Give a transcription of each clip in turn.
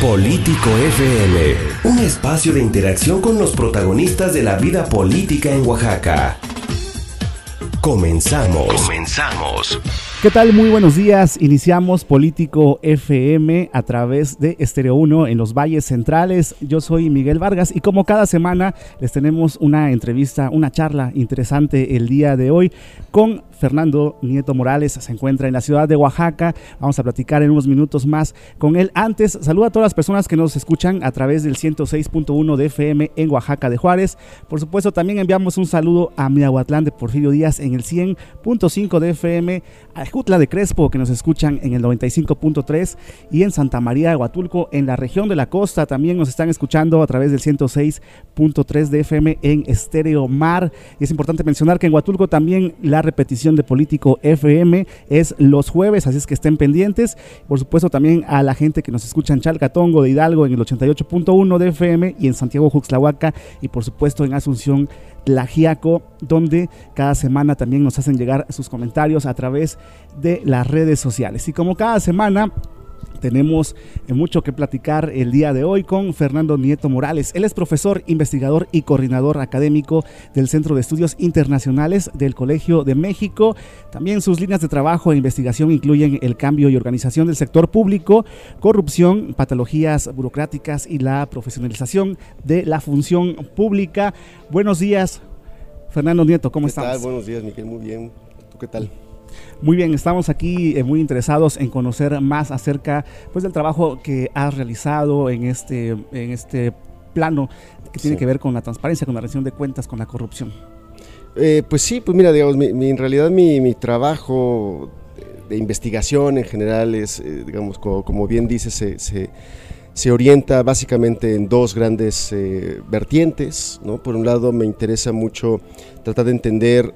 Político FM, un espacio de interacción con los protagonistas de la vida política en Oaxaca. Comenzamos. Comenzamos. ¿Qué tal? Muy buenos días. Iniciamos Político FM a través de Estéreo 1 en los Valles Centrales. Yo soy Miguel Vargas y como cada semana les tenemos una entrevista, una charla interesante el día de hoy con Fernando Nieto Morales. Se encuentra en la ciudad de Oaxaca. Vamos a platicar en unos minutos más con él. Antes, saluda a todas las personas que nos escuchan a través del 106.1 de FM en Oaxaca de Juárez. Por supuesto, también enviamos un saludo a Miahuatlán de Porfirio Díaz en el 100.5 de FM, a Jutla de Crespo que nos escuchan en el 95.3 y en Santa María de Huatulco en la región de la costa. También nos están escuchando a través del 106.3 de FM en Estéreo Mar. Y es importante mencionar que en Huatulco también la repetición de Político FM es los jueves, así es que estén pendientes. Por supuesto también a la gente que nos escucha en Chalcatongo de Hidalgo en el 88.1 de FM y en Santiago Juxlahuaca y por supuesto en Asunción Tlajiaco, donde cada semana también nos hacen llegar sus comentarios a través de las redes sociales. Y como cada semana, tenemos eh, mucho que platicar el día de hoy con Fernando Nieto Morales. Él es profesor, investigador y coordinador académico del Centro de Estudios Internacionales del Colegio de México. También sus líneas de trabajo e investigación incluyen el cambio y organización del sector público, corrupción, patologías burocráticas y la profesionalización de la función pública. Buenos días, Fernando Nieto, ¿cómo estás? Buenos días, Miguel, muy bien. ¿Tú qué tal? Muy bien, estamos aquí eh, muy interesados en conocer más acerca pues, del trabajo que has realizado en este, en este plano que tiene que ver con la transparencia, con la rendición de cuentas, con la corrupción. Eh, pues sí, pues mira, digamos, en realidad mi, trabajo de, investigación en general es, eh, digamos, como, bien dice, se, se, orienta básicamente en dos grandes vertientes. ¿no? Por un lado, me interesa mucho tratar de entender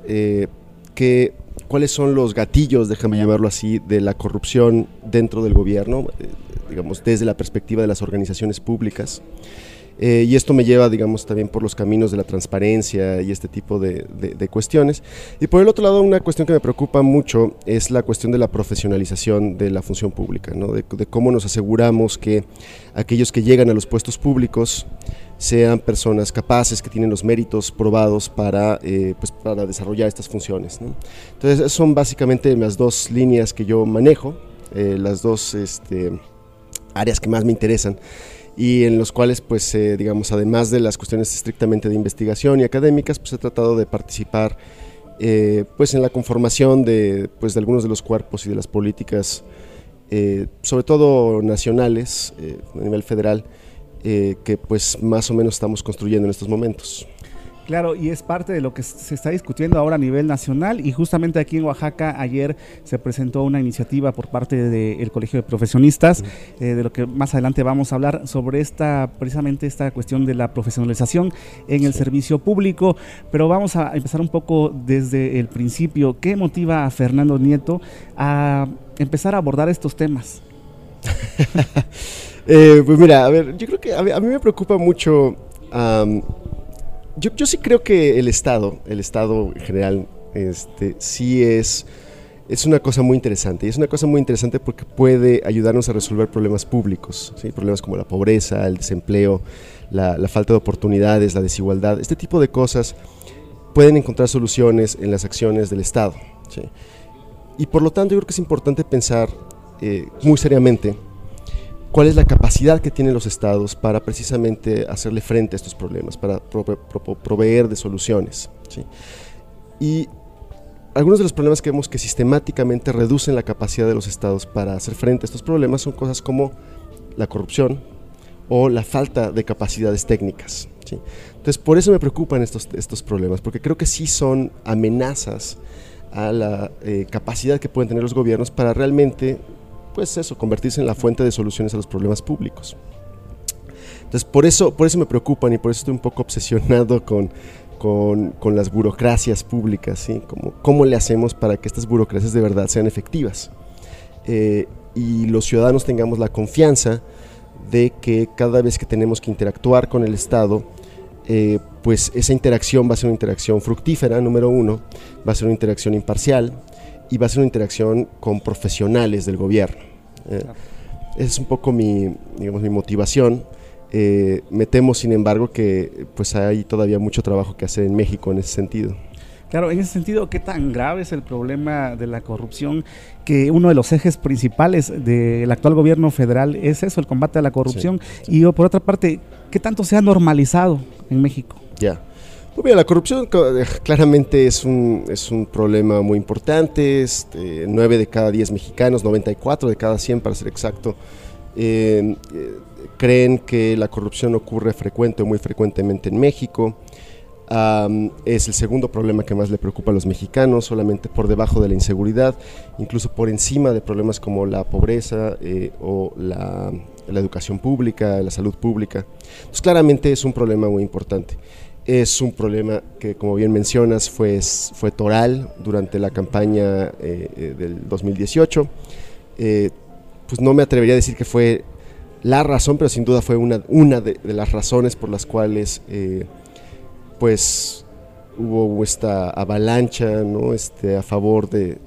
qué cuáles son los gatillos, déjame llamarlo así, de la corrupción dentro del gobierno, eh, digamos, desde la perspectiva de las organizaciones públicas. Eh, y esto me lleva, digamos, también por los caminos de la transparencia y este tipo de, cuestiones. Y por el otro lado, una cuestión que me preocupa mucho es la cuestión de la profesionalización de la función pública, ¿no? de, cómo nos aseguramos que aquellos que llegan a los puestos públicos sean personas capaces, que tienen los méritos probados para, eh, pues para desarrollar estas funciones. Entonces, son básicamente las dos líneas que yo manejo, eh, las dos este, áreas que más me interesan y en los cuales, pues, eh, digamos, además de las cuestiones estrictamente de investigación y académicas, pues he tratado de participar pues en la conformación de, pues, de algunos de los cuerpos y de las políticas, sobre todo nacionales, a nivel federal, eh, que pues más o menos estamos construyendo en estos momentos. Claro, y es parte de lo que se está discutiendo ahora a nivel nacional y justamente aquí en Oaxaca ayer se presentó una iniciativa por parte del Colegio de Profesionistas, eh, de lo que más adelante vamos a hablar sobre esta, precisamente esta cuestión de la profesionalización en el servicio público, pero vamos a empezar un poco desde el principio. ¿Qué motiva a Fernando Nieto a empezar a abordar estos temas? Eh, pues mira, a ver, yo creo que a mí, me preocupa mucho. Yo, sí creo que el Estado, el Estado en general, este, sí es, es una cosa muy interesante. Y es una cosa muy interesante porque puede ayudarnos a resolver problemas públicos, ¿sí? problemas como la pobreza, el desempleo, la, falta de oportunidades, la desigualdad. Este tipo de cosas pueden encontrar soluciones en las acciones del Estado. Y por lo tanto, yo creo que es importante pensar eh, muy seriamente cuál es la capacidad que tienen los estados para precisamente hacerle frente a estos problemas, para proveer de soluciones. Y algunos de los problemas que vemos que sistemáticamente reducen la capacidad de los estados para hacer frente a estos problemas son cosas como la corrupción o la falta de capacidades técnicas. Entonces, por eso me preocupan estos, estos problemas, porque creo que sí son amenazas a la eh, capacidad que pueden tener los gobiernos para realmente pues eso, convertirse en la fuente de soluciones a los problemas públicos. Entonces, por eso, por eso me preocupan y por eso estoy un poco obsesionado con, con, las burocracias públicas, ¿sí? Como, ¿Cómo le hacemos para que estas burocracias de verdad sean efectivas? Eh, y los ciudadanos tengamos la confianza de que cada vez que tenemos que interactuar con el Estado, eh, pues esa interacción va a ser una interacción fructífera, número uno, va a ser una interacción imparcial, y va a ser una interacción con profesionales del gobierno. Eh, esa es un poco mi, digamos, mi motivación. Eh, me temo, sin embargo, que pues hay todavía mucho trabajo que hacer en México en ese sentido. Claro, en ese sentido, ¿qué tan grave es el problema de la corrupción? Que uno de los ejes principales del actual gobierno federal es eso, el combate a la corrupción. Y por otra parte, ¿qué tanto se ha normalizado en México? Ya. Pues la corrupción eh, claramente es un, es un problema muy importante. Este, 9 de cada 10 mexicanos, 94 de cada 100 para ser exacto, eh, eh, creen que la corrupción ocurre frecuente o muy frecuentemente en México es el segundo problema que más le preocupa a los mexicanos, solamente por debajo de la inseguridad, incluso por encima de problemas como la pobreza eh, o la, educación pública, la salud pública. Entonces, claramente es un problema muy importante. Es un problema que, como bien mencionas, fue, fue toral durante la campaña eh, eh, del 2018. pues no me atrevería a decir que fue la razón, pero sin duda fue una, una de, las razones por las cuales pues hubo esta avalancha ¿no? este, a favor de,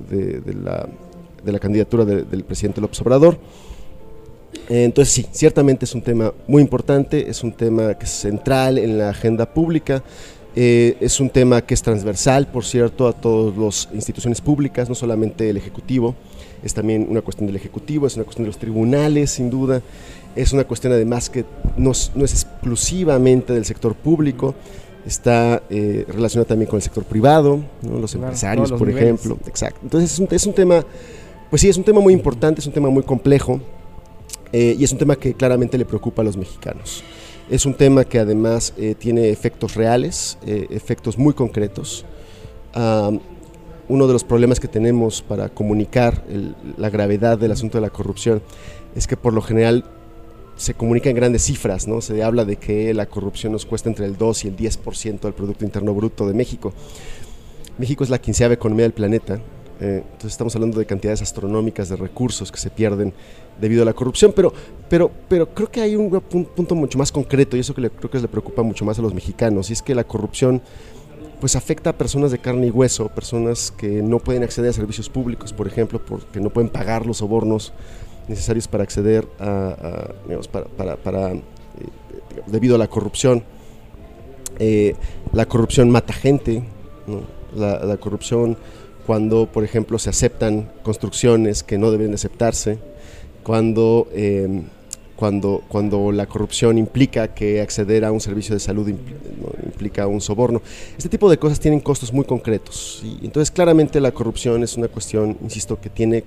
la, candidatura del presidente López Obrador. Entonces sí, ciertamente es un tema muy importante, es un tema que es central en la agenda pública, eh, es un tema que es transversal, por cierto, a todas las instituciones públicas, no solamente el Ejecutivo, es también una cuestión del Ejecutivo, es una cuestión de los tribunales, sin duda, es una cuestión además que no, no es exclusivamente del sector público, está eh, relacionado también con el sector privado, los empresarios, por ejemplo. Exacto. Entonces es un, es un, tema, pues sí, es un tema muy importante, es un tema muy complejo eh, y es un tema que claramente le preocupa a los mexicanos. Es un tema que además eh, tiene efectos reales, efectos muy concretos. uno de los problemas que tenemos para comunicar la gravedad del asunto de la corrupción es que por lo general se comunica en grandes cifras, ¿no? Se habla de que la corrupción nos cuesta entre el 2 y el 10% del Producto Interno Bruto de México. México es la quinceava economía del planeta, eh, entonces estamos hablando de cantidades astronómicas de recursos que se pierden debido a la corrupción, pero, pero, pero creo que hay un, punto mucho más concreto y eso que creo que le preocupa mucho más a los mexicanos, y es que la corrupción pues afecta a personas de carne y hueso, personas que no pueden acceder a servicios públicos, por ejemplo, porque no pueden pagar los sobornos necesarios para acceder a, digamos, eh, debido a la corrupción. Eh, la corrupción mata gente, la, corrupción cuando, por ejemplo, se aceptan construcciones que no deben aceptarse, cuando, em, cuando, cuando la corrupción implica que acceder a un servicio de salud implica un soborno. Este tipo de cosas tienen costos muy concretos. y Entonces, claramente la corrupción es una cuestión, insisto, que tiene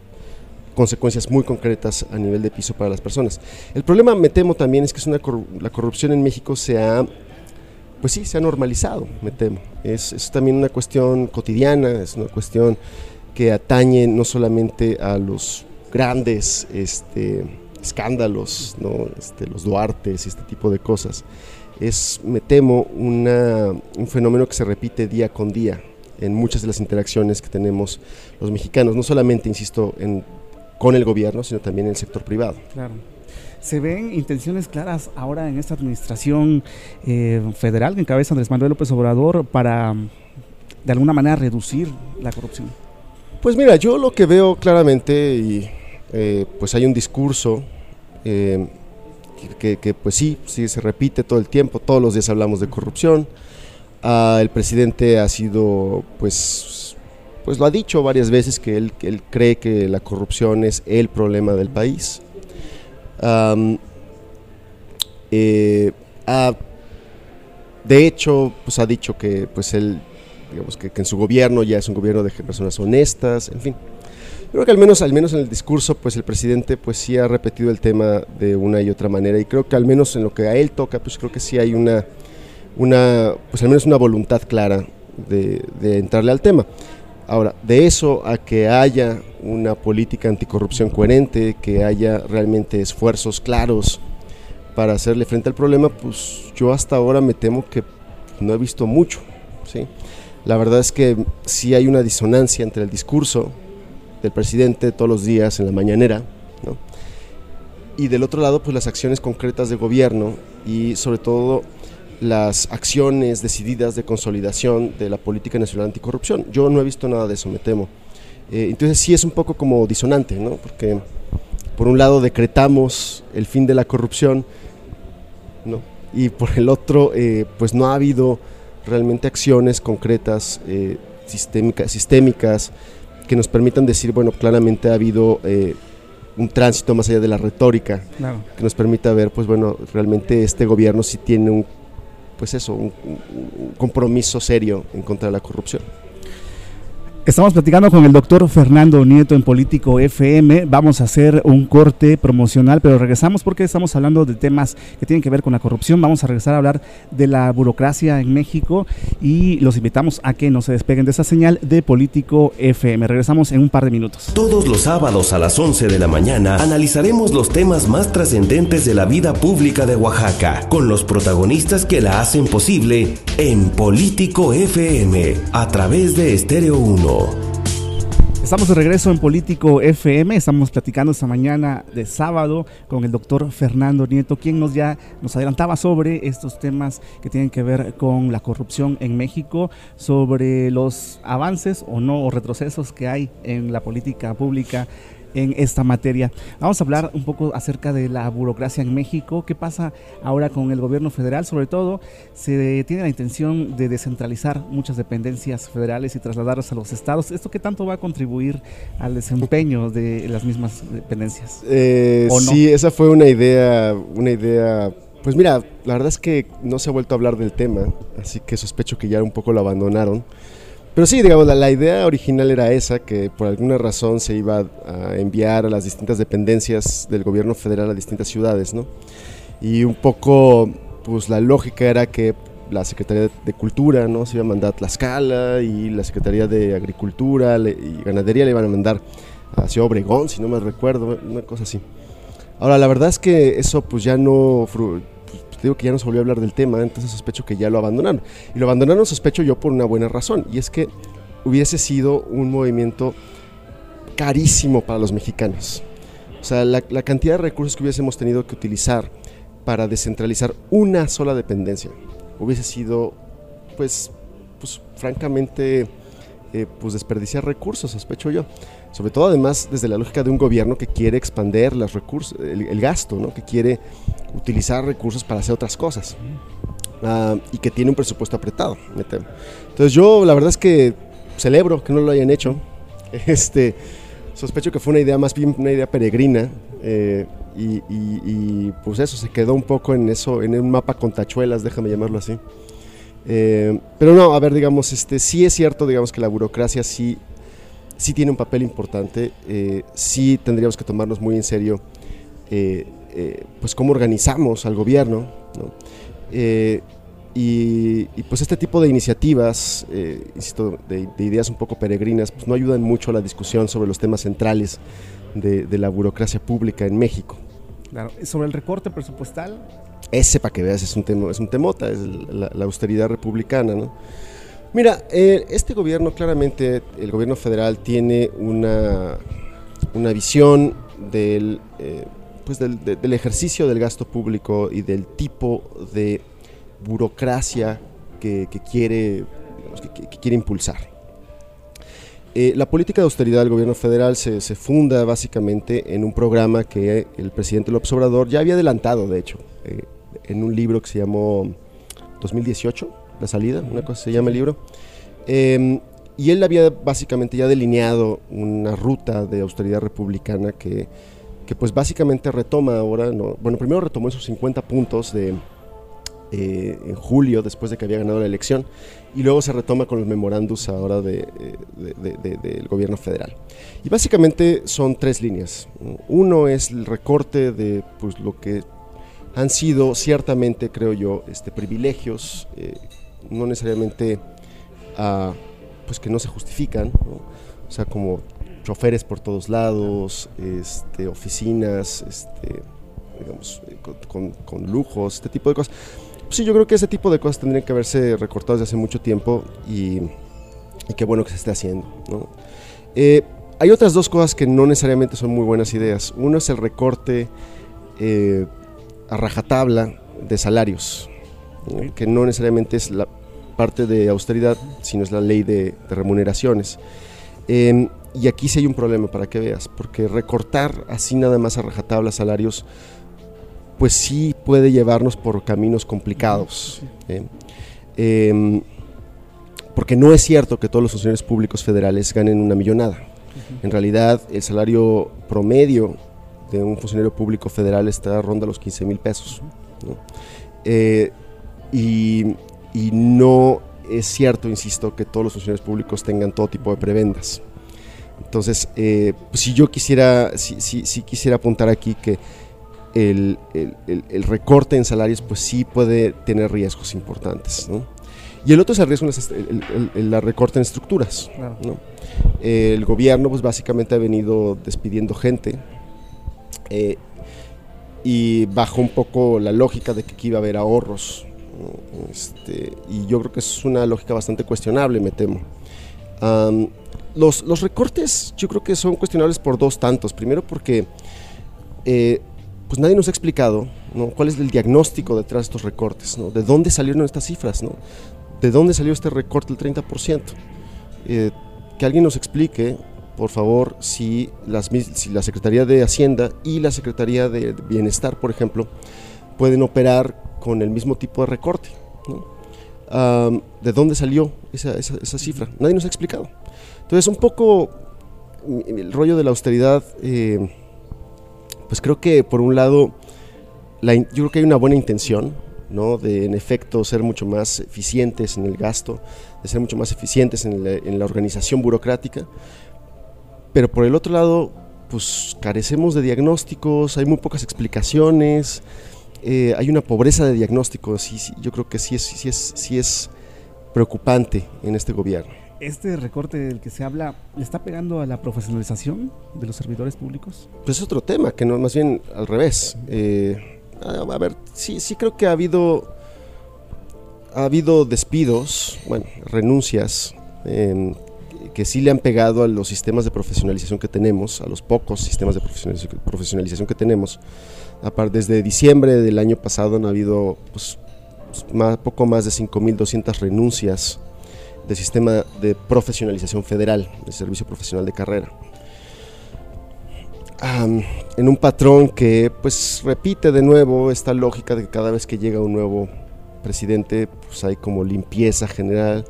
consecuencias muy concretas a nivel de piso para las personas. El problema, me temo también, es que es una la corrupción en México se ha, pues sí, se ha normalizado, me temo. Es, es también una cuestión cotidiana, es una cuestión que atañe no solamente a los grandes este, escándalos, ¿no? este, los Duartes y este tipo de cosas. Es, me temo, una, un fenómeno que se repite día con día en muchas de las interacciones que tenemos los mexicanos, no solamente, insisto, en con el gobierno, sino también en el sector privado. Claro. ¿Se ven intenciones claras ahora en esta administración eh, federal que encabeza Andrés Manuel López Obrador para, de alguna manera, reducir la corrupción? Pues mira, yo lo que veo claramente, y eh, pues hay un discurso eh, que, pues sí, sí se repite todo el tiempo, todos los días hablamos de corrupción. Ah, el presidente ha sido pues pues lo ha dicho varias veces que él, él cree que la corrupción es el problema del país. Eh, de hecho, pues ha dicho que pues él, digamos que, en su gobierno ya es un gobierno de personas honestas, en fin. Creo que al menos, al menos en el discurso, pues el presidente pues sí ha repetido el tema de una y otra manera y creo que al menos en lo que a él toca, pues creo que sí hay una, una pues al menos una voluntad clara de, de entrarle al tema. Ahora, de eso a que haya una política anticorrupción coherente, que haya realmente esfuerzos claros para hacerle frente al problema, pues yo hasta ahora me temo que no he visto mucho. ¿sí? La verdad es que sí hay una disonancia entre el discurso del presidente todos los días en la mañanera, y del otro lado, pues las acciones concretas de gobierno y sobre todo las acciones decididas de consolidación de la política nacional anticorrupción. Yo no he visto nada de eso, me temo. Eh, entonces sí es un poco como disonante, ¿no? Porque por un lado decretamos el fin de la corrupción, ¿no? y por el otro, eh, pues no ha habido realmente acciones concretas, eh, sistémicas, que nos permitan decir, bueno, claramente ha habido eh, un tránsito más allá de la retórica, que nos permita ver, pues bueno, realmente este gobierno sí tiene un, pues eso, un compromiso serio en contra de la corrupción. Estamos platicando con el doctor Fernando Nieto en Político FM. Vamos a hacer un corte promocional, pero regresamos porque estamos hablando de temas que tienen que ver con la corrupción. Vamos a regresar a hablar de la burocracia en México y los invitamos a que no se despeguen de esa señal de Político FM. Regresamos en un par de minutos. Todos los sábados a las 11 de la mañana analizaremos los temas más trascendentes de la vida pública de Oaxaca con los protagonistas que la hacen posible en Político FM a través de Estéreo 1. Estamos de regreso en Político FM, estamos platicando esta mañana de sábado con el doctor Fernando Nieto, quien nos ya nos adelantaba sobre estos temas que tienen que ver con la corrupción en México, sobre los avances o no o retrocesos que hay en la política pública en esta materia. Vamos a hablar un poco acerca de la burocracia en México, qué pasa ahora con el gobierno federal, sobre todo se tiene la intención de descentralizar muchas dependencias federales y trasladarlas a los estados. ¿Esto qué tanto va a contribuir al desempeño de las mismas dependencias? Eh, sí, esa fue una idea, una idea pues mira, la verdad es que no se ha vuelto a hablar del tema, así que sospecho que ya un poco lo abandonaron. Pero sí, digamos, la, idea original era esa, que por alguna razón se iba a enviar a las distintas dependencias del gobierno federal a distintas ciudades, ¿no? Y un poco, pues la lógica era que la Secretaría de Cultura, ¿no? Se iba a mandar a Tlaxcala y la Secretaría de Agricultura y Ganadería le iban a mandar hacia Obregón, si no me recuerdo, una cosa así. Ahora, la verdad es que eso pues ya no digo que ya no se volvió a hablar del tema, entonces sospecho que ya lo abandonaron. Y lo abandonaron, sospecho yo, por una buena razón, y es que hubiese sido un movimiento carísimo para los mexicanos. O sea, la, cantidad de recursos que hubiésemos tenido que utilizar para descentralizar una sola dependencia hubiese sido, pues, pues francamente, eh, pues desperdiciar recursos, sospecho yo. Sobre todo, además, desde la lógica de un gobierno que quiere expander los recursos, el, gasto, ¿no? que quiere utilizar recursos para hacer otras cosas. Ah, y que tiene un presupuesto apretado. Entonces yo la verdad es que celebro que no lo hayan hecho. Este, sospecho que fue una idea más bien una idea peregrina eh, y, pues eso se quedó un poco en eso, en un mapa con tachuelas, déjame llamarlo así. Eh, pero no, a ver, digamos, este, sí es cierto, digamos que la burocracia sí, sí tiene un papel importante, eh, sí tendríamos que tomarnos muy en serio eh, pues cómo organizamos al gobierno, eh, y, pues este tipo de iniciativas, eh, insisto, de, ideas un poco peregrinas, pues no ayudan mucho a la discusión sobre los temas centrales de, la burocracia pública en México. Claro. ¿Sobre el recorte presupuestal? Ese, para que veas, es un, tema, es un temota, es la, austeridad republicana, ¿no? Mira, este gobierno, claramente, el gobierno federal tiene una, una visión del pues del, ejercicio del gasto público y del tipo de burocracia que, quiere, que, quiere impulsar. Eh, la política de austeridad del gobierno federal se, funda básicamente en un programa que el presidente López Obrador ya había adelantado, de hecho, eh, en un libro que se llamó 2018, La salida, una cosa se llama el libro. Em, y él había básicamente ya delineado una ruta de austeridad republicana que que pues básicamente retoma ahora, ¿no? bueno, primero retomó esos 50 puntos de, eh, en julio, después de que había ganado la elección, y luego se retoma con los memorandos ahora eh, del gobierno federal. Y básicamente son tres líneas. Uno es el recorte de pues, lo que han sido ciertamente, creo yo, este, privilegios, eh, no necesariamente uh, pues que no se justifican, o sea, como choferes por todos lados, este, oficinas, este, digamos, con, lujos, este tipo de cosas. Sí, yo creo que ese tipo de cosas tendrían que haberse recortado desde hace mucho tiempo y, qué bueno que se esté haciendo. Eh, hay otras dos cosas que no necesariamente son muy buenas ideas. Uno es el recorte eh, a rajatabla de salarios, que no necesariamente es la parte de austeridad, sino es la ley de, remuneraciones. Em, y aquí sí hay un problema para que veas, porque recortar así nada más a rajatabla salarios, pues sí puede llevarnos por caminos complicados. ¿eh? Em, porque no es cierto que todos los funcionarios públicos federales ganen una millonada. En realidad, el salario promedio de un funcionario público federal está ronda los 15 mil pesos. Eh, y, no es cierto, insisto, que todos los funcionarios públicos tengan todo tipo de prebendas. Entonces, eh, pues, si yo quisiera, si, quisiera apuntar aquí que el, recorte en salarios, pues sí puede tener riesgos importantes. Y el otro es el riesgo, el, la recorte en estructuras. El gobierno, pues básicamente ha venido despidiendo gente. Eh, y bajo un poco la lógica de que aquí iba a haber ahorros. Este, y yo creo que es una lógica bastante cuestionable, me temo. los, los, recortes yo creo que son cuestionables por dos tantos. Primero porque eh, pues nadie nos ha explicado ¿no? cuál es el diagnóstico detrás de estos recortes, ¿no? de dónde salieron estas cifras, ¿no? de dónde salió este recorte del 30%. Eh, que alguien nos explique por favor, si, las, la Secretaría de Hacienda y la Secretaría de Bienestar, por ejemplo, pueden operar con el mismo tipo de recorte. ¿De dónde salió esa, cifra? Nadie nos ha explicado. Entonces, un poco el rollo de la austeridad, eh, pues creo que por un lado, yo creo que hay una buena intención, ¿no? de en efecto ser mucho más eficientes en el gasto, de ser mucho más eficientes en la organización burocrática, pero por el otro lado, pues carecemos de diagnósticos, hay muy pocas explicaciones, eh, hay una pobreza de diagnósticos sí, yo creo que sí es, sí, es, sí es preocupante en este gobierno. ¿Este recorte del que se habla le está pegando a la profesionalización de los servidores públicos? Pues es otro tema, que no, más bien al revés. Eh, a, ver, sí, sí creo que ha habido, ha habido despidos, bueno, renuncias, eh, que sí le han pegado a los sistemas de profesionalización que tenemos, a los pocos sistemas de profesionalización que tenemos. Desde diciembre del año pasado han habido pues, poco más de 5.200 renuncias del sistema de profesionalización federal, del servicio profesional de carrera. en un patrón que pues repite de nuevo esta lógica de que cada vez que llega un nuevo presidente pues hay como limpieza general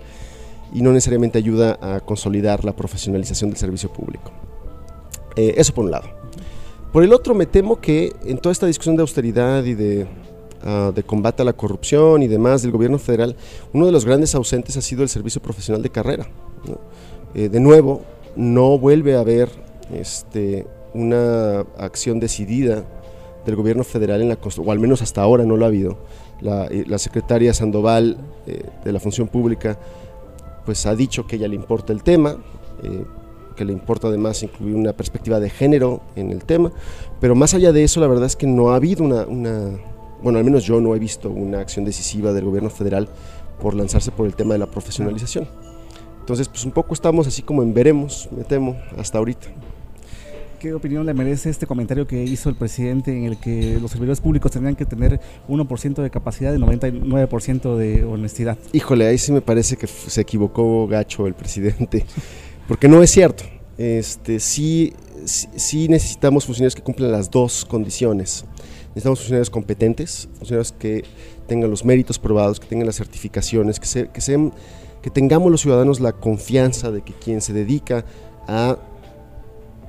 y no necesariamente ayuda a consolidar la profesionalización del servicio público. Eh, eso por un lado. Por el otro, me temo que en toda esta discusión de austeridad y de, ah, de, combate a la corrupción y demás del gobierno federal, uno de los grandes ausentes ha sido el servicio profesional de carrera. Eh, de nuevo, no vuelve a haber este, una acción decidida del gobierno federal en la o al menos hasta ahora no lo ha habido. La, eh, la secretaria Sandoval de la Función Pública pues ha dicho que ella le importa el tema, eh, que le importa además incluir una perspectiva de género en el tema, pero más allá de eso la verdad es que no ha habido una, bueno, al menos yo no he visto una acción decisiva del gobierno federal por lanzarse por el tema de la profesionalización. Entonces, pues un poco estamos así como en veremos, me temo, hasta ahorita. ¿Qué opinión le merece este comentario que hizo el presidente en el que los servidores públicos tendrían que tener 1% de capacidad y 99% de honestidad? Híjole, ahí sí me parece que se equivocó gacho el presidente, porque no es cierto. Este, sí, sí necesitamos funcionarios que cumplan las dos condiciones. Necesitamos funcionarios competentes, funcionarios que tengan los méritos probados, que tengan las certificaciones, que, se, que, sean, que tengamos los ciudadanos la confianza de que quien se dedica a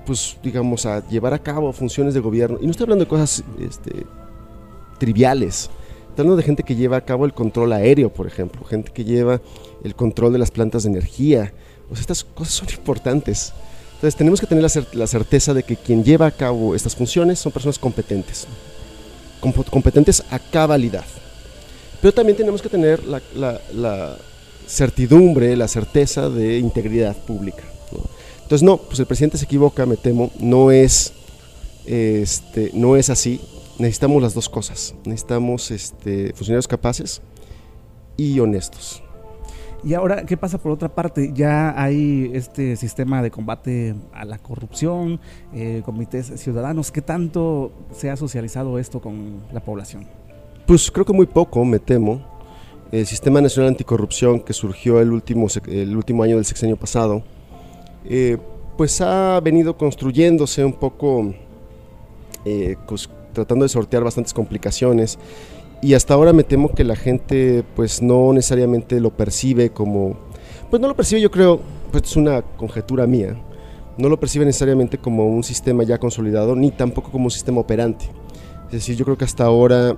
pues digamos, a llevar a cabo funciones de gobierno. Y no estoy hablando de cosas este, triviales. Estoy hablando de gente que lleva a cabo el control aéreo, por ejemplo, gente que lleva el control de las plantas de energía. O sea, estas cosas son importantes. Entonces tenemos que tener la, certeza de que quien lleva a cabo estas funciones son personas competentes, competentes a cabalidad. Pero también tenemos que tener la, certidumbre, la certeza de integridad pública. Entonces, no, pues el presidente se equivoca, me temo, no es, este, no es así. Necesitamos las dos cosas. Necesitamos este, funcionarios capaces y honestos. Y ahora, ¿qué pasa por otra parte? Ya hay este sistema de combate a la corrupción, eh, comités ciudadanos. ¿Qué tanto se ha socializado esto con la población? Pues creo que muy poco, me temo. El Sistema Nacional Anticorrupción que surgió el último, el último año del sexenio pasado, eh, pues ha venido construyéndose un poco, eh, tratando de sortear bastantes complicaciones y hasta ahora me temo que la gente pues no necesariamente lo percibe como, pues no lo percibe yo creo, pues es una conjetura mía, no lo percibe necesariamente como un sistema ya consolidado ni tampoco como un sistema operante. Es decir, yo creo que hasta ahora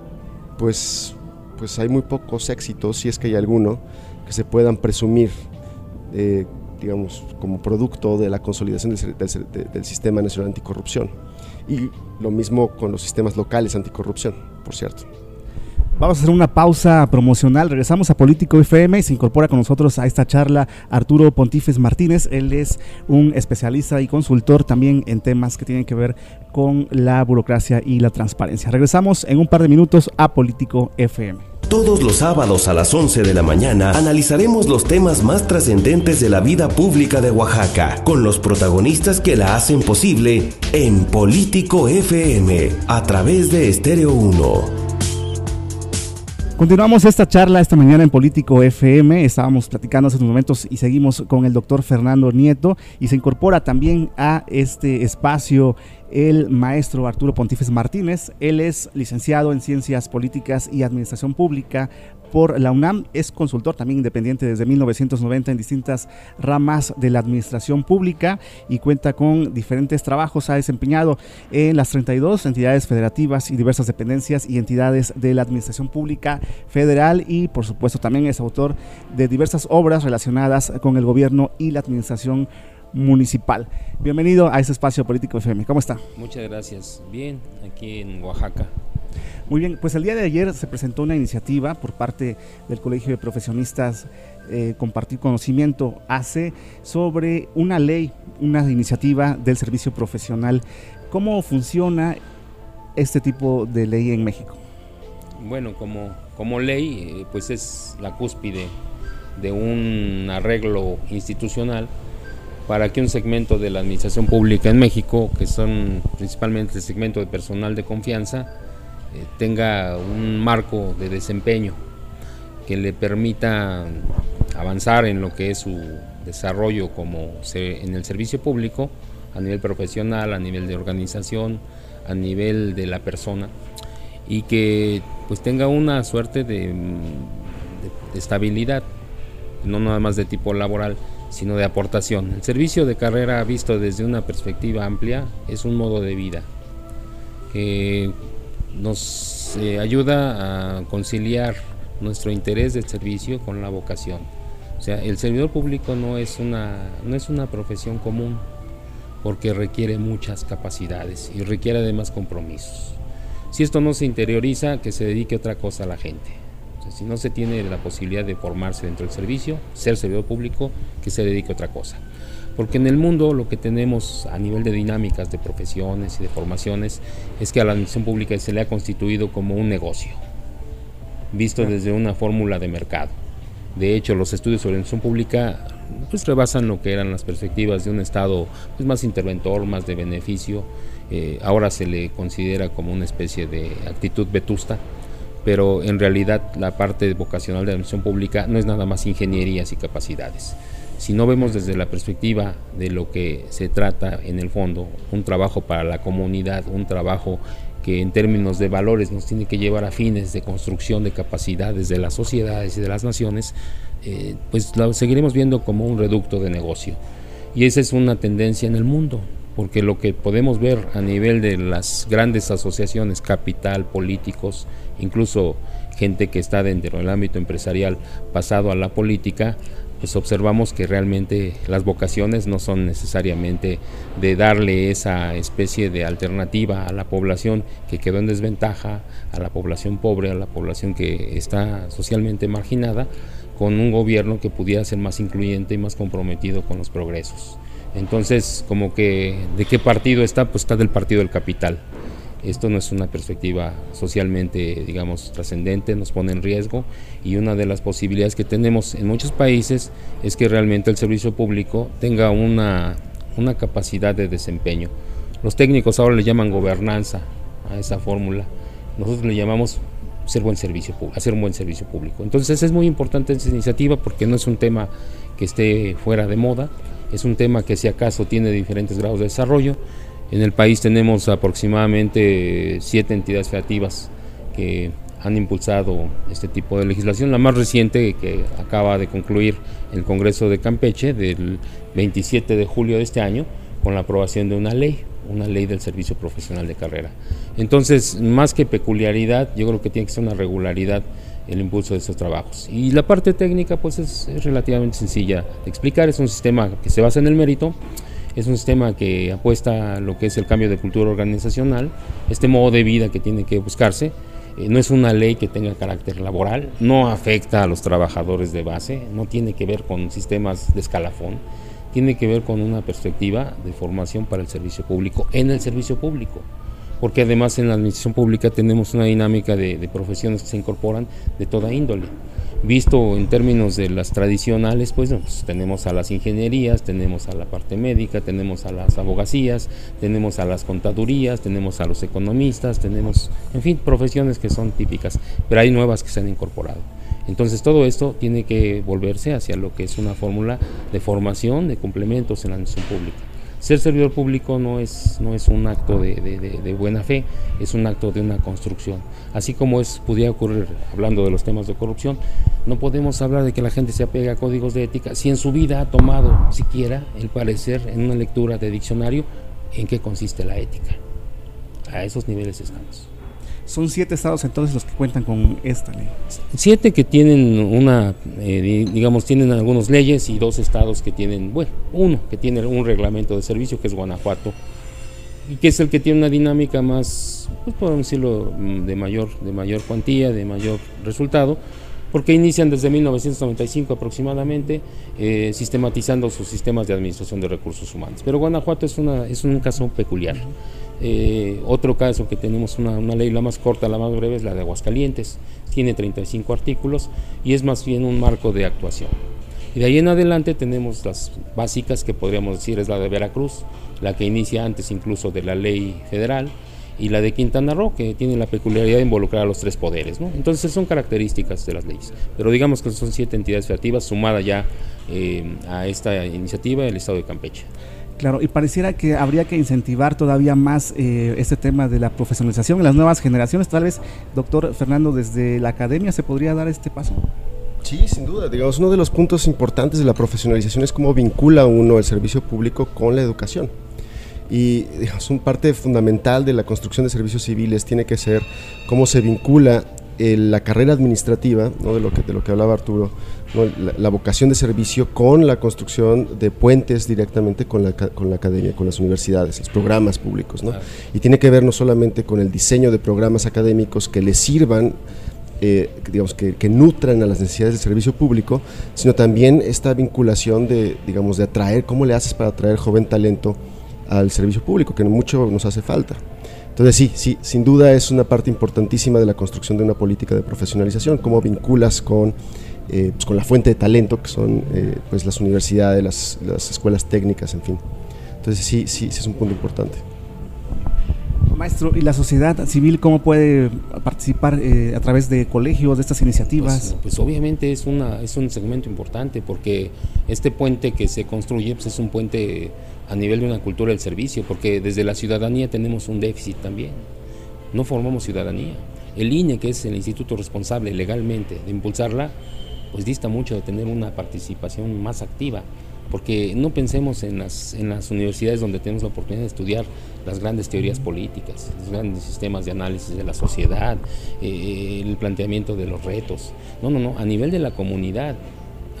pues, pues hay muy pocos éxitos, si es que hay alguno, que se puedan presumir, eh, digamos, como producto de la consolidación del, del Sistema Nacional Anticorrupción. Y lo mismo con los sistemas locales anticorrupción, por cierto. Vamos a hacer una pausa promocional. Regresamos a Político FM y se incorpora con nosotros a esta charla Arturo Pontífez Martínez. Él es un especialista y consultor también en temas que tienen que ver con la burocracia y la transparencia. Regresamos en un par de minutos a Político FM. Todos los sábados a las 11 de la mañana analizaremos los temas más trascendentes de la vida pública de Oaxaca, con los protagonistas que la hacen posible en Político FM, a través de Estéreo 1. Continuamos esta charla esta mañana en Político FM. Estábamos platicando hace unos momentos y seguimos con el doctor Fernando Nieto y se incorpora también a este espacio el maestro Arturo Pontífez Martínez. Él es licenciado en Ciencias Políticas y Administración Pública por la UNAM. Es consultor también independiente desde 1990 en distintas ramas de la administración pública y cuenta con diferentes trabajos. Ha desempeñado en las 32 entidades federativas y diversas dependencias y entidades de la administración pública federal y por supuesto también es autor de diversas obras relacionadas con el gobierno y la administración municipal. Bienvenido a este espacio político FM. ¿Cómo está? Muchas gracias. Bien, aquí en Oaxaca. Muy bien, pues el día de ayer se presentó una iniciativa por parte del Colegio de Profesionistas eh, Compartir Conocimiento ACE sobre una ley, una iniciativa del servicio profesional. ¿Cómo funciona este tipo de ley en México? Bueno, como, como ley, eh, pues es la cúspide de un arreglo institucional para que un segmento de la administración pública en México, que son principalmente el segmento de personal de confianza, eh, tenga un marco de desempeño que le permita avanzar en lo que es su desarrollo como en el servicio público a nivel profesional, a nivel de organización, a nivel de la persona y que pues tenga una suerte de, de estabilidad, no nada más de tipo laboral, sino de aportación. El servicio de carrera visto desde una perspectiva amplia es un modo de vida nos eh, ayuda a conciliar nuestro interés del servicio con la vocación. O sea, el servidor público no es una, no es una profesión común porque requiere muchas capacidades y requiere además compromisos. Si esto no se interioriza, que se dedique otra cosa a la gente. si no se tiene la posibilidad de formarse dentro del servicio, ser servidor público, que se dedique otra cosa. Porque en el mundo lo que tenemos a nivel de dinámicas de profesiones y de formaciones es que a la administración pública se le ha constituido como un negocio, visto desde una fórmula de mercado. De hecho, los estudios sobre administración pública pues rebasan lo que eran las perspectivas de un Estado pues, más interventor, más de beneficio. Eh, ahora se le considera como una especie de actitud vetusta, pero en realidad la parte vocacional de la administración pública no es nada más ingenierías y capacidades si no vemos desde la perspectiva de lo que se trata en el fondo, un trabajo para la comunidad, un trabajo que en términos de valores nos tiene que llevar a fines de construcción de capacidades de las sociedades y de las naciones, eh, pues lo seguiremos viendo como un reducto de negocio. Y esa es una tendencia en el mundo, porque lo que podemos ver a nivel de las grandes asociaciones, capital, políticos, incluso gente que está dentro del ámbito empresarial pasado a la política, pues observamos que realmente las vocaciones no son necesariamente de darle esa especie de alternativa a la población que quedó en desventaja, a la población pobre, a la población que está socialmente marginada, con un gobierno que pudiera ser más incluyente y más comprometido con los progresos. Entonces, como que, ¿de qué partido está? Pues está del partido del capital. Esto no es una perspectiva socialmente, digamos, trascendente, nos pone en riesgo y una de las posibilidades que tenemos en muchos países es que realmente el servicio público tenga una, una capacidad de desempeño. Los técnicos ahora le llaman gobernanza a esa fórmula, nosotros le llamamos hacer un buen servicio público. Entonces es muy importante esta iniciativa porque no es un tema que esté fuera de moda, es un tema que si acaso tiene diferentes grados de desarrollo. En el país tenemos aproximadamente siete entidades federativas que han impulsado este tipo de legislación. La más reciente que acaba de concluir el Congreso de Campeche del 27 de julio de este año con la aprobación de una ley, una ley del servicio profesional de carrera. Entonces, más que peculiaridad, yo creo que tiene que ser una regularidad el impulso de estos trabajos. Y la parte técnica pues es, relativamente sencilla de explicar, es un sistema que se basa en el mérito, es un sistema que apuesta a lo que es el cambio de cultura organizacional, este modo de vida que tiene que buscarse, eh, no es una ley que tenga carácter laboral, no afecta a los trabajadores de base, no tiene que ver con sistemas de escalafón, tiene que ver con una perspectiva de formación para el servicio público en el servicio público porque además en la administración pública tenemos una dinámica de, profesiones que se incorporan de toda índole. Visto en términos de las tradicionales, pues, pues, tenemos a las ingenierías, tenemos a la parte médica, tenemos a las abogacías, tenemos a las contadurías, tenemos a los economistas, tenemos, en fin, profesiones que son típicas, pero hay nuevas que se han incorporado. Entonces todo esto tiene que volverse hacia lo que es una fórmula de formación de complementos en la administración pública. Ser servidor público no es, no es un acto de, buena fe, es un acto de una construcción. Así como es, pudiera ocurrir, hablando de los temas de corrupción, no podemos hablar de que la gente se apegue a códigos de ética si en su vida ha tomado siquiera el parecer en una lectura de diccionario en qué consiste la ética. A esos niveles estamos. Son siete estados entonces los que cuentan con esta ley. Siete que tienen una, eh, digamos, tienen algunas leyes y dos estados que tienen, bueno, uno que tiene un reglamento de servicio que es Guanajuato y que es el que tiene una dinámica más, pues podemos decirlo, mm, de mayor, de mayor cuantía, de mayor resultado, porque inician desde 1995 aproximadamente eh, sistematizando sus sistemas de administración de recursos humanos. Pero Guanajuato es, un caso peculiar. Eh, otro caso que tenemos una, ley, la más corta, la más breve, es la de Aguascalientes. Tiene 35 artículos y es más bien un marco de actuación. Y de ahí en adelante tenemos las básicas que podríamos decir es la de Veracruz, la que inicia antes incluso de la ley federal, y la de Quintana Roo, que tiene la peculiaridad de involucrar a los tres poderes. Entonces son características de las leyes. Pero digamos que son siete entidades federativas sumadas ya eh, a esta iniciativa del Estado de Campeche. Claro, y pareciera que habría que incentivar todavía más eh, este tema de la profesionalización en las nuevas generaciones. Tal vez, doctor Fernando, desde la academia se podría dar este paso. Sí, sin duda. Digamos, uno de los puntos importantes de la profesionalización es cómo vincula uno el servicio público con la educación. Y digamos, un parte fundamental de la construcción de servicios civiles tiene que ser cómo se vincula la carrera administrativa, ¿no? de, lo que, de lo que hablaba Arturo, la, vocación de servicio con la construcción de puentes directamente con la, con la academia, con las universidades, los programas públicos. ¿no? Y tiene que ver no solamente con el diseño de programas académicos que le sirvan eh, digamos, que, que, nutran a las necesidades del servicio público, sino también esta vinculación de, digamos, de atraer, cómo le haces para atraer joven talento al servicio público, que mucho nos hace falta. Entonces sí, sí, sin duda es una parte importantísima de la construcción de una política de profesionalización, cómo vinculas con eh, pues, con la fuente de talento que son eh, pues las universidades, las, las, escuelas técnicas, en fin. Entonces sí, sí, sí es un punto importante. Maestro, ¿y la sociedad civil cómo puede participar eh, a través de colegios, de estas iniciativas? Pues, pues, obviamente es, una, es un segmento importante porque este puente que se construye pues es un puente a nivel de una cultura del servicio, porque desde la ciudadanía tenemos un déficit también. No formamos ciudadanía. El INE, que es el instituto responsable legalmente de impulsarla, pues dista mucho de tener una participación más activa, porque no pensemos en las, en las universidades donde tenemos la oportunidad de estudiar las grandes teorías políticas, los grandes sistemas de análisis de la sociedad, eh, el planteamiento de los retos. No, no, no, a nivel de la comunidad,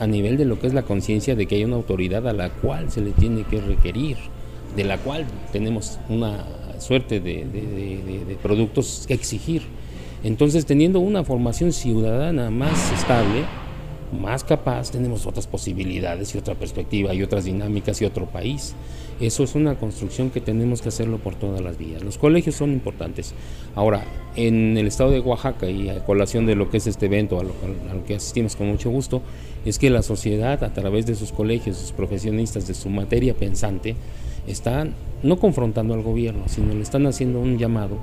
a nivel de lo que es la conciencia de que hay una autoridad a la cual se le tiene que requerir, de la cual tenemos una suerte de, de productos que exigir. Entonces, teniendo una formación ciudadana más estable, más capaz, tenemos otras posibilidades y otra perspectiva y otras dinámicas y otro país. Eso es una construcción que tenemos que hacerlo por todas las vías. Los colegios son importantes. Ahora, en el estado de Oaxaca y a colación de lo que es este evento, a lo, que asistimos con mucho gusto, es que la sociedad a través de sus colegios, sus profesionistas, de su materia pensante, están no confrontando al gobierno, sino le están haciendo un llamado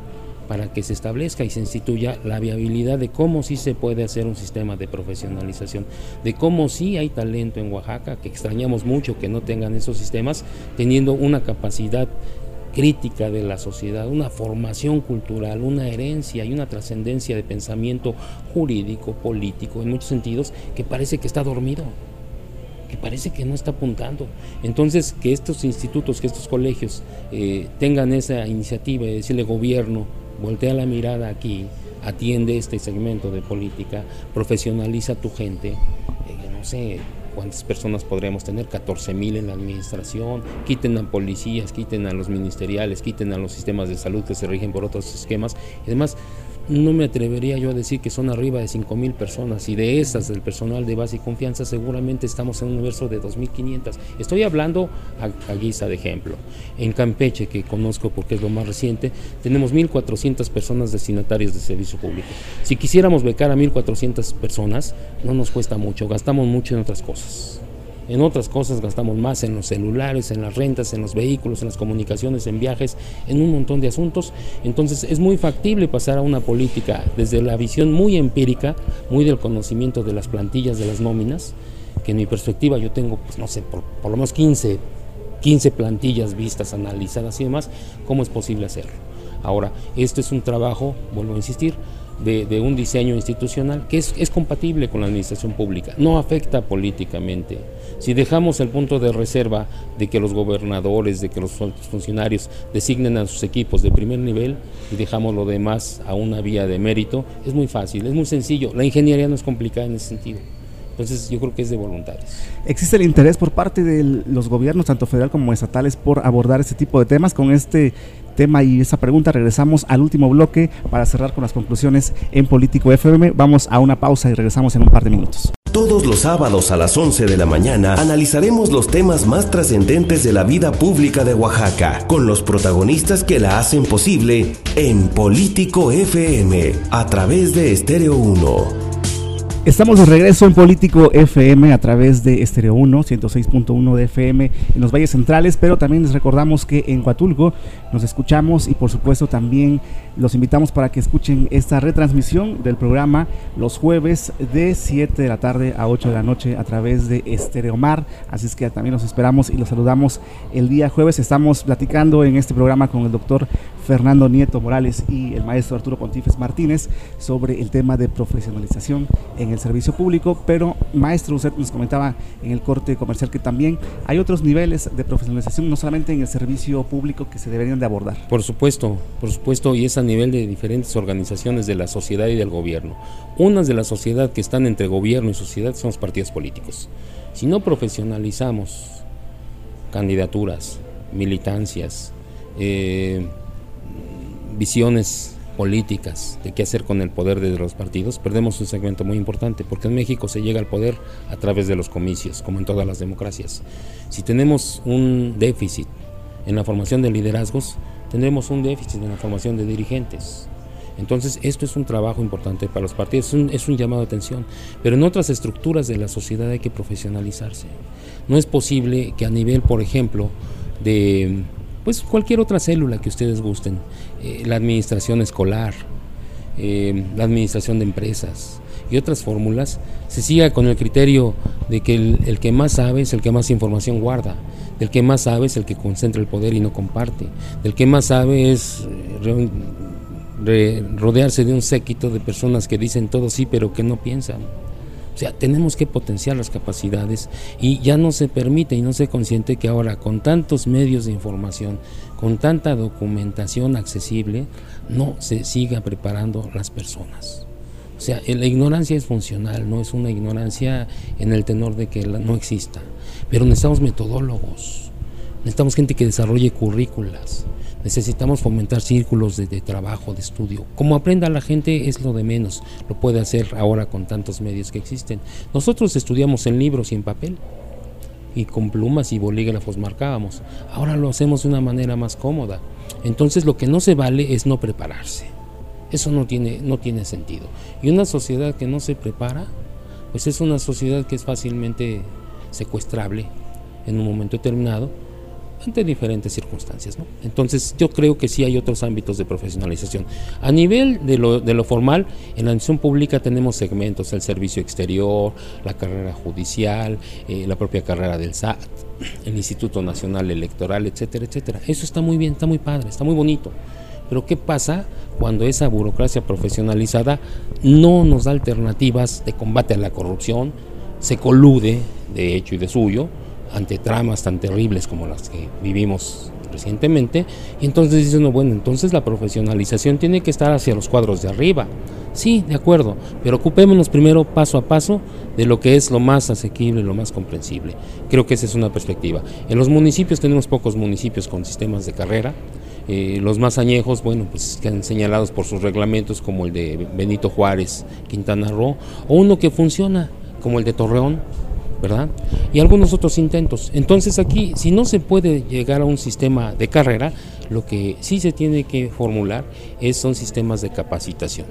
para que se establezca y se instituya la viabilidad de cómo sí se puede hacer un sistema de profesionalización, de cómo sí hay talento en Oaxaca, que extrañamos mucho que no tengan esos sistemas, teniendo una capacidad crítica de la sociedad, una formación cultural, una herencia y una trascendencia de pensamiento jurídico, político, en muchos sentidos, que parece que está dormido que parece que no está apuntando. Entonces, que estos institutos, que estos colegios eh, tengan esa iniciativa de decirle gobierno, voltea la mirada aquí, atiende este segmento de política, profesionaliza a tu gente, eh, no sé cuántas personas podríamos tener, 14 mil en la administración, quiten a policías, quiten a los ministeriales, quiten a los sistemas de salud que se rigen por otros esquemas, y además no me atrevería yo a decir que son arriba de 5 mil personas y de esas del personal de base y confianza seguramente estamos en un universo de 2.500. Estoy hablando a, guisa de ejemplo. En Campeche, que conozco porque es lo más reciente, tenemos 1.400 personas destinatarias de servicio público. Si quisiéramos becar a 1.400 personas, no nos cuesta mucho, gastamos mucho en otras cosas. En otras cosas gastamos más en los celulares, en las rentas, en los vehículos, en las comunicaciones, en viajes, en un montón de asuntos. Entonces es muy factible pasar a una política desde la visión muy empírica, muy del conocimiento de las plantillas, de las nóminas, que en mi perspectiva yo tengo, pues no sé, por, por lo menos 15, 15 plantillas vistas, analizadas y demás, ¿cómo es posible hacerlo? Ahora, esto es un trabajo, vuelvo a insistir, de, un diseño institucional que es, compatible con la administración pública, no afecta políticamente. Si dejamos el punto de reserva de que los gobernadores, de que los funcionarios designen a sus equipos de primer nivel y dejamos lo demás a una vía de mérito, es muy fácil, es muy sencillo. La ingeniería no es complicada en ese sentido. Entonces yo creo que es de voluntades. ¿Existe el interés por parte de los gobiernos, tanto federal como estatales, por abordar este tipo de temas con este tema y esa pregunta. Regresamos al último bloque para cerrar con las conclusiones en Político FM. Vamos a una pausa y regresamos en un par de minutos. Todos los sábados a las 11 de la mañana analizaremos los temas más trascendentes de la vida pública de Oaxaca, con los protagonistas que la hacen posible en Político FM, a través de Estéreo 1. Estamos de regreso en Político FM a través de Estéreo 1, 106.1 de FM en los valles centrales, pero también les recordamos que en Huatulco nos escuchamos y por supuesto también los invitamos para que escuchen esta retransmisión del programa los jueves de 7 de la tarde a 8 de la noche a través de Estereomar. Así es que también los esperamos y los saludamos el día jueves. Estamos platicando en este programa con el doctor Fernando Nieto Morales y el maestro Arturo Pontífez Martínez sobre el tema de profesionalización en el servicio público, pero maestro, usted nos comentaba en el corte comercial que también hay otros niveles de profesionalización, no solamente en el servicio público que se deberían de abordar. Por supuesto, por supuesto, y es a nivel de diferentes organizaciones de la sociedad y del gobierno. Unas de la sociedad que están entre gobierno y sociedad son los partidos políticos. Si no profesionalizamos candidaturas, militancias, eh, visiones políticas de qué hacer con el poder de los partidos, perdemos un segmento muy importante, porque en México se llega al poder a través de los comicios, como en todas las democracias. Si tenemos un déficit en la formación de liderazgos, tendremos un déficit en la formación de dirigentes. Entonces, esto es un trabajo importante para los partidos, es un, es un, llamado de atención. Pero en otras estructuras de la sociedad hay que profesionalizarse. No es posible que a nivel, por ejemplo, de pues cualquier otra célula que ustedes gusten, eh, la administración escolar, eh, la administración de empresas y otras fórmulas, se siga con el criterio de que el, que más sabe es el que más información guarda, del que más sabe es el que concentra el poder y no comparte, del que más sabe es eh, rodearse de un séquito de personas que dicen todo sí pero que no piensan. O sea, tenemos que potenciar las capacidades y ya no se permite y no se consciente que ahora con tantos medios de información, con tanta documentación accesible, no se siga preparando las personas. O sea, la ignorancia es funcional, no es una ignorancia en el tenor de que no exista. Pero necesitamos metodólogos, necesitamos gente que desarrolle currículas, Necesitamos fomentar círculos de, trabajo, de estudio. Como aprenda la gente es lo de menos, lo puede hacer ahora con tantos medios que existen. Nosotros estudiamos en libros y en papel y con plumas y bolígrafos marcábamos. Ahora lo hacemos de una manera más cómoda. Entonces lo que no se vale es no prepararse. Eso no tiene, no tiene sentido. Y una sociedad que no se prepara, pues es una sociedad que es fácilmente secuestrable en un momento determinado ante diferentes circunstancias. Entonces yo creo que sí hay otros ámbitos de profesionalización. A nivel de lo, formal, en la administración pública tenemos segmentos, el servicio exterior, la carrera judicial, eh, la propia carrera del SAT, el Instituto Nacional Electoral, etcétera, etcétera. Eso está muy bien, está muy padre, está muy bonito. Pero ¿qué pasa cuando esa burocracia profesionalizada no nos da alternativas de combate a la corrupción, se colude de hecho y de suyo ante tramas tan terribles como las que vivimos recientemente, y entonces dice uno, bueno, entonces la profesionalización tiene que estar hacia los cuadros de arriba. Sí, de acuerdo, pero ocupémonos primero paso a paso de lo que es lo más asequible, lo más comprensible. Creo que esa es una perspectiva. En los municipios tenemos pocos municipios con sistemas de carrera, eh, los más añejos, bueno, pues que han señalados por sus reglamentos, como el de Benito Juárez, Quintana Roo, o uno que funciona, como el de Torreón, ¿verdad? Y algunos otros intentos. Entonces aquí, si no se puede llegar a un sistema de carrera, lo que sí se tiene que formular es, son sistemas de capacitación,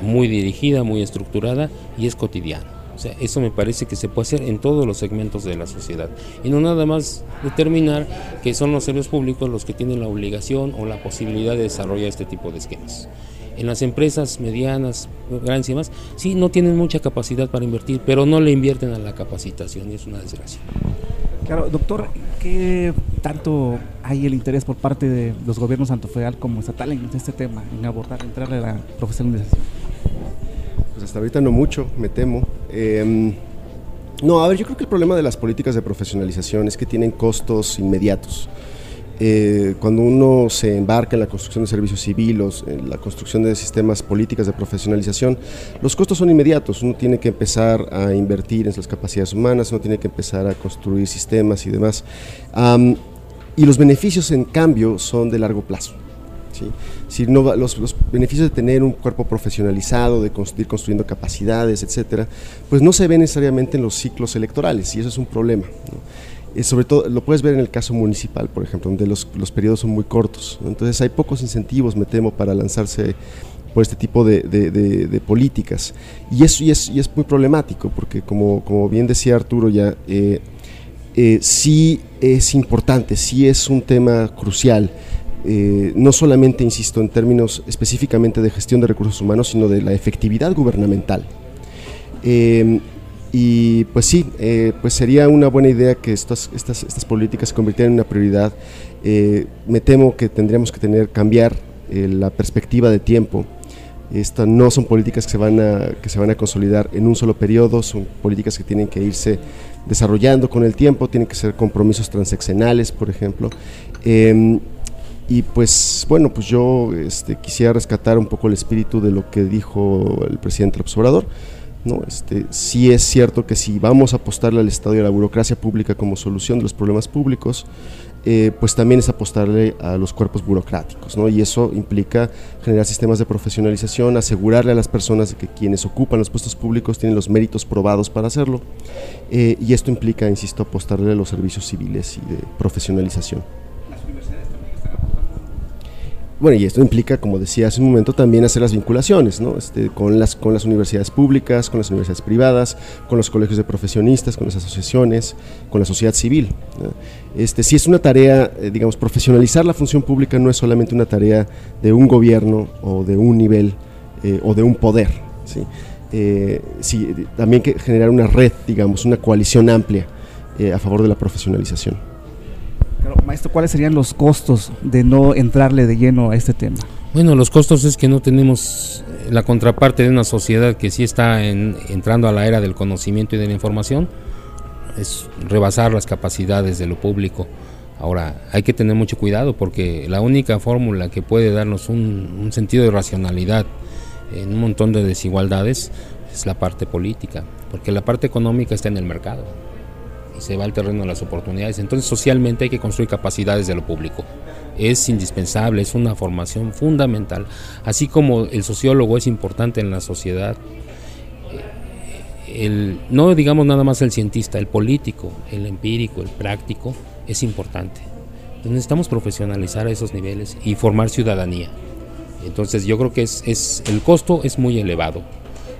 muy dirigida, muy estructurada y es cotidiano. O sea, eso me parece que se puede hacer en todos los segmentos de la sociedad. Y no nada más determinar que son los servicios públicos los que tienen la obligación o la posibilidad de desarrollar este tipo de esquemas en las empresas medianas, grandes y demás, sí, no tienen mucha capacidad para invertir, pero no le invierten a la capacitación y es una desgracia. Claro, doctor, ¿qué tanto hay el interés por parte de los gobiernos tanto federal como estatal en este tema, en abordar, entrarle a la profesionalización? Pues hasta ahorita no mucho, me temo. Em, no, a ver, yo creo que el problema de las políticas de profesionalización es que tienen costos inmediatos. Eh, cuando uno se embarca en la construcción de servicios civiles, en la construcción de sistemas políticas de profesionalización, los costos son inmediatos. Uno tiene que empezar a invertir en las capacidades humanas, uno tiene que empezar a construir sistemas y demás. y los beneficios, en cambio, son de largo plazo. Si no, los, los, beneficios de tener un cuerpo profesionalizado, de ir construyendo capacidades, etcétera, pues no se ven necesariamente en los ciclos electorales y eso es un problema. Eh, sobre todo lo puedes ver en el caso municipal, por ejemplo, donde los, los periodos son muy cortos. Entonces hay pocos incentivos, me temo, para lanzarse por este tipo de, de, políticas. Y eso y es, y es, muy problemático, porque como, como bien decía Arturo ya, eh, eh, sí es importante, sí es un tema crucial. no solamente, insisto, en términos específicamente de gestión de recursos humanos, sino de la efectividad gubernamental. Y pues sí, eh, pues sería una buena idea que estas, estas, estas políticas se convirtieran en una prioridad. Eh, me temo que tendríamos que tener, cambiar eh, la perspectiva de tiempo. Estas no son políticas que se, van a, que se van a consolidar en un solo periodo, son políticas que tienen que irse desarrollando con el tiempo, tienen que ser compromisos transeccionales, por ejemplo. Em, y pues bueno, pues yo este, quisiera rescatar un poco el espíritu de lo que dijo el presidente López Obrador ¿no? Este, sí es cierto que si vamos a apostarle al Estado y a la burocracia pública como solución de los problemas públicos, eh, pues también es apostarle a los cuerpos burocráticos, ¿no? Y eso implica generar sistemas de profesionalización, asegurarle a las personas que quienes ocupan los puestos públicos tienen los méritos probados para hacerlo, eh, y esto implica, insisto, apostarle a los servicios civiles y de profesionalización. Bueno, y esto implica, como decía hace un momento, también hacer las vinculaciones ¿no? este, con, las, con las universidades públicas, con las universidades privadas, con los colegios de profesionistas, con las asociaciones, con la sociedad civil. Este, si es una tarea, eh, digamos, profesionalizar la función pública no es solamente una tarea de un gobierno o de un nivel eh, o de un poder. ¿sí? Eh, sí, también que generar una red, digamos, una coalición amplia a favor de la profesionalización maestro, ¿cuáles serían los costos de no entrarle de lleno a este tema? Bueno, los costos es que no tenemos eh, la contraparte de una sociedad que sí está entrando a la era del conocimiento y de la información, es rebasar las capacidades de lo público. Ahora, hay que tener mucho cuidado porque la única fórmula que puede darnos un sentido de racionalidad en un montón de desigualdades es la parte política, porque la parte económica está en el mercado se va al terreno de las oportunidades. Entonces socialmente hay que construir capacidades de lo público. Es indispensable, es una formación fundamental. Así como el sociólogo es importante en la sociedad, eh, el, no digamos nada más el cientista, el político, el empírico, el práctico, es importante. Entonces necesitamos profesionalizar a esos niveles y formar ciudadanía. Entonces yo creo que es, es el costo es muy elevado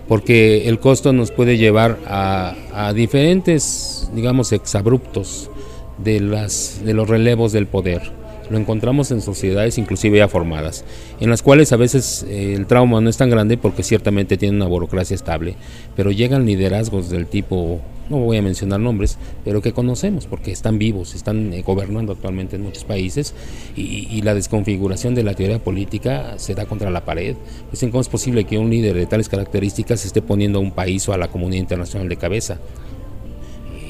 porque el costo nos puede llevar a, diferentes, digamos, exabruptos de, las, de los relevos del poder. Lo encontramos en sociedades inclusive ya formadas, en las cuales a veces eh, el trauma no es tan grande porque ciertamente tienen una burocracia estable, pero llegan liderazgos del tipo, no voy a mencionar nombres, pero que conocemos porque están vivos, están eh, gobernando actualmente en muchos países y, la desconfiguración de la teoría política se da contra la pared. Dicen cómo es posible que un líder de tales características esté poniendo a un país o a la comunidad internacional de cabeza.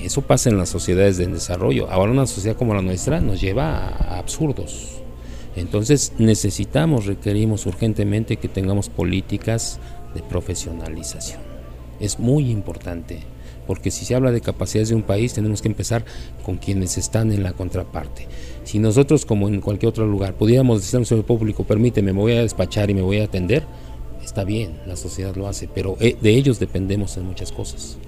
Eso pasa en las sociedades de desarrollo. Ahora una sociedad como la nuestra nos lleva a absurdos. Entonces necesitamos, requerimos urgentemente que tengamos políticas de profesionalización. Es muy importante, porque si se habla de capacidades de un país, tenemos que empezar con quienes están en la contraparte. Si nosotros, como en cualquier otro lugar, pudiéramos decir al público, permíteme, me voy a despachar y me voy a atender, está bien, la sociedad lo hace, pero eh, de ellos dependemos en muchas cosas.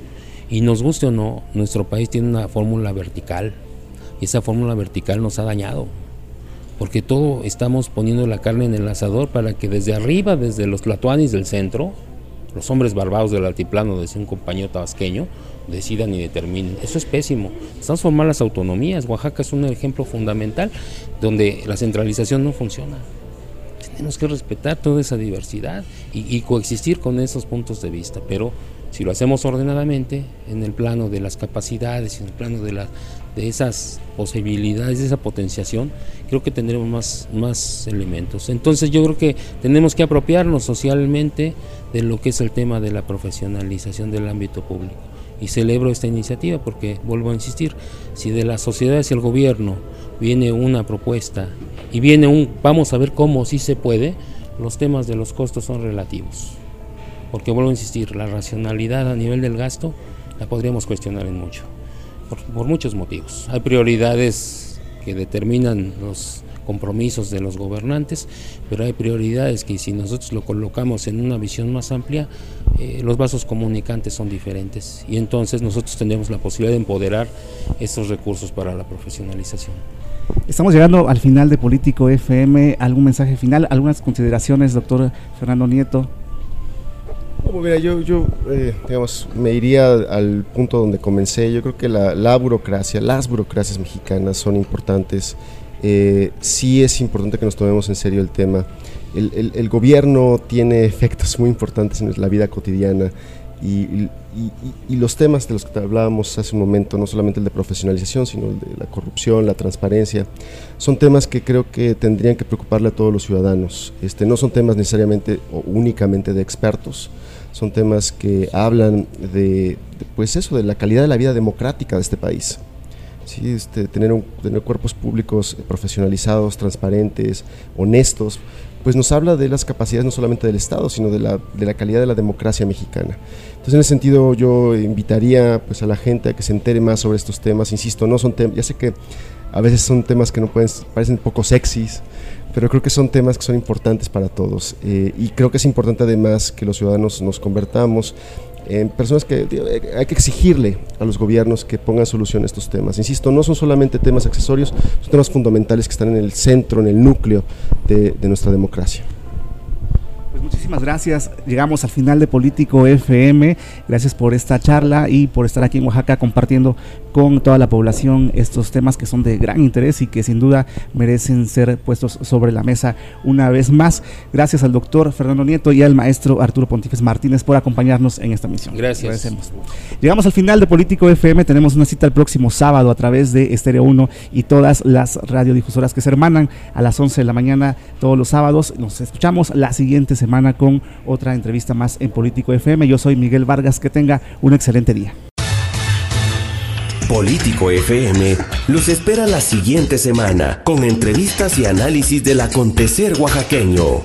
Y nos guste o no, nuestro país tiene una fórmula vertical y esa fórmula vertical nos ha dañado. Porque todo estamos poniendo la carne en el asador para que desde arriba, desde los tlatoanis del centro, los hombres barbados del altiplano, decía un compañero tabasqueño, decidan y determinen. Eso es pésimo. Estamos formando las autonomías. Oaxaca es un ejemplo fundamental donde la centralización no funciona. Tenemos que respetar toda esa diversidad y, y coexistir con esos puntos de vista, pero si lo hacemos ordenadamente, en el plano de las capacidades, en el plano de, la, de esas posibilidades, de esa potenciación, creo que tendremos más, más elementos. Entonces yo creo que tenemos que apropiarnos socialmente de lo que es el tema de la profesionalización del ámbito público. Y celebro esta iniciativa porque, vuelvo a insistir, si de la sociedad hacia el gobierno viene una propuesta y viene un, vamos a ver cómo sí se puede, los temas de los costos son relativos porque vuelvo a insistir, la racionalidad a nivel del gasto la podríamos cuestionar en mucho, por, muchos motivos. Hay prioridades que determinan los compromisos de los gobernantes, pero hay prioridades que si nosotros lo colocamos en una visión más amplia, eh, los vasos comunicantes son diferentes y entonces nosotros tendremos la posibilidad de empoderar estos recursos para la profesionalización. Estamos llegando al final de Político FM. ¿Algún mensaje final? ¿Algunas consideraciones, doctor Fernando Nieto? Yo, yo eh, digamos, me iría al punto donde comencé. Yo creo que la, burocracia, las burocracias mexicanas son importantes. Eh, sí es importante que nos tomemos en serio el tema. El, gobierno tiene efectos muy importantes en la vida cotidiana y, los temas de los que hablábamos hace un momento, no solamente el de profesionalización, sino el de la corrupción, la transparencia, son temas que creo que tendrían que preocuparle a todos los ciudadanos. Este, no son temas necesariamente o únicamente de expertos, son temas que hablan de, pues eso, de la calidad de la vida democrática de este país. Sí, este, tener, tener cuerpos públicos profesionalizados, transparentes, honestos, pues nos habla de las capacidades no solamente del Estado, sino de la, de la calidad de la democracia mexicana. Entonces, en ese sentido, yo invitaría pues, a la gente a que se entere más sobre estos temas. Insisto, no son temas, ya sé que a veces son temas que no pueden, parecen poco sexys, pero creo que son temas que son importantes para todos eh, y creo que es importante además que los ciudadanos nos convertamos en personas que hay que exigirle a los gobiernos que pongan solución a estos temas. Insisto, no son solamente temas accesorios, son temas fundamentales que están en el centro, en el núcleo de nuestra democracia. Pues muchísimas gracias. Llegamos al final de Político FM. Gracias por esta charla y por estar aquí en Oaxaca compartiendo con toda la población estos temas que son de gran interés y que sin duda merecen ser puestos sobre la mesa una vez más. Gracias al doctor Fernando Nieto y al maestro Arturo Pontífez Martínez por acompañarnos en esta misión. Gracias. Llegamos al final de Político FM. Tenemos una cita el próximo sábado a través de Estéreo 1 y todas las radiodifusoras que se hermanan a las 11 de la mañana todos los sábados. Nos escuchamos la siguiente semana con otra entrevista más en Político FM. Yo soy Miguel Vargas, que tenga un excelente día. Político FM los espera la siguiente semana con entrevistas y análisis del acontecer oaxaqueño.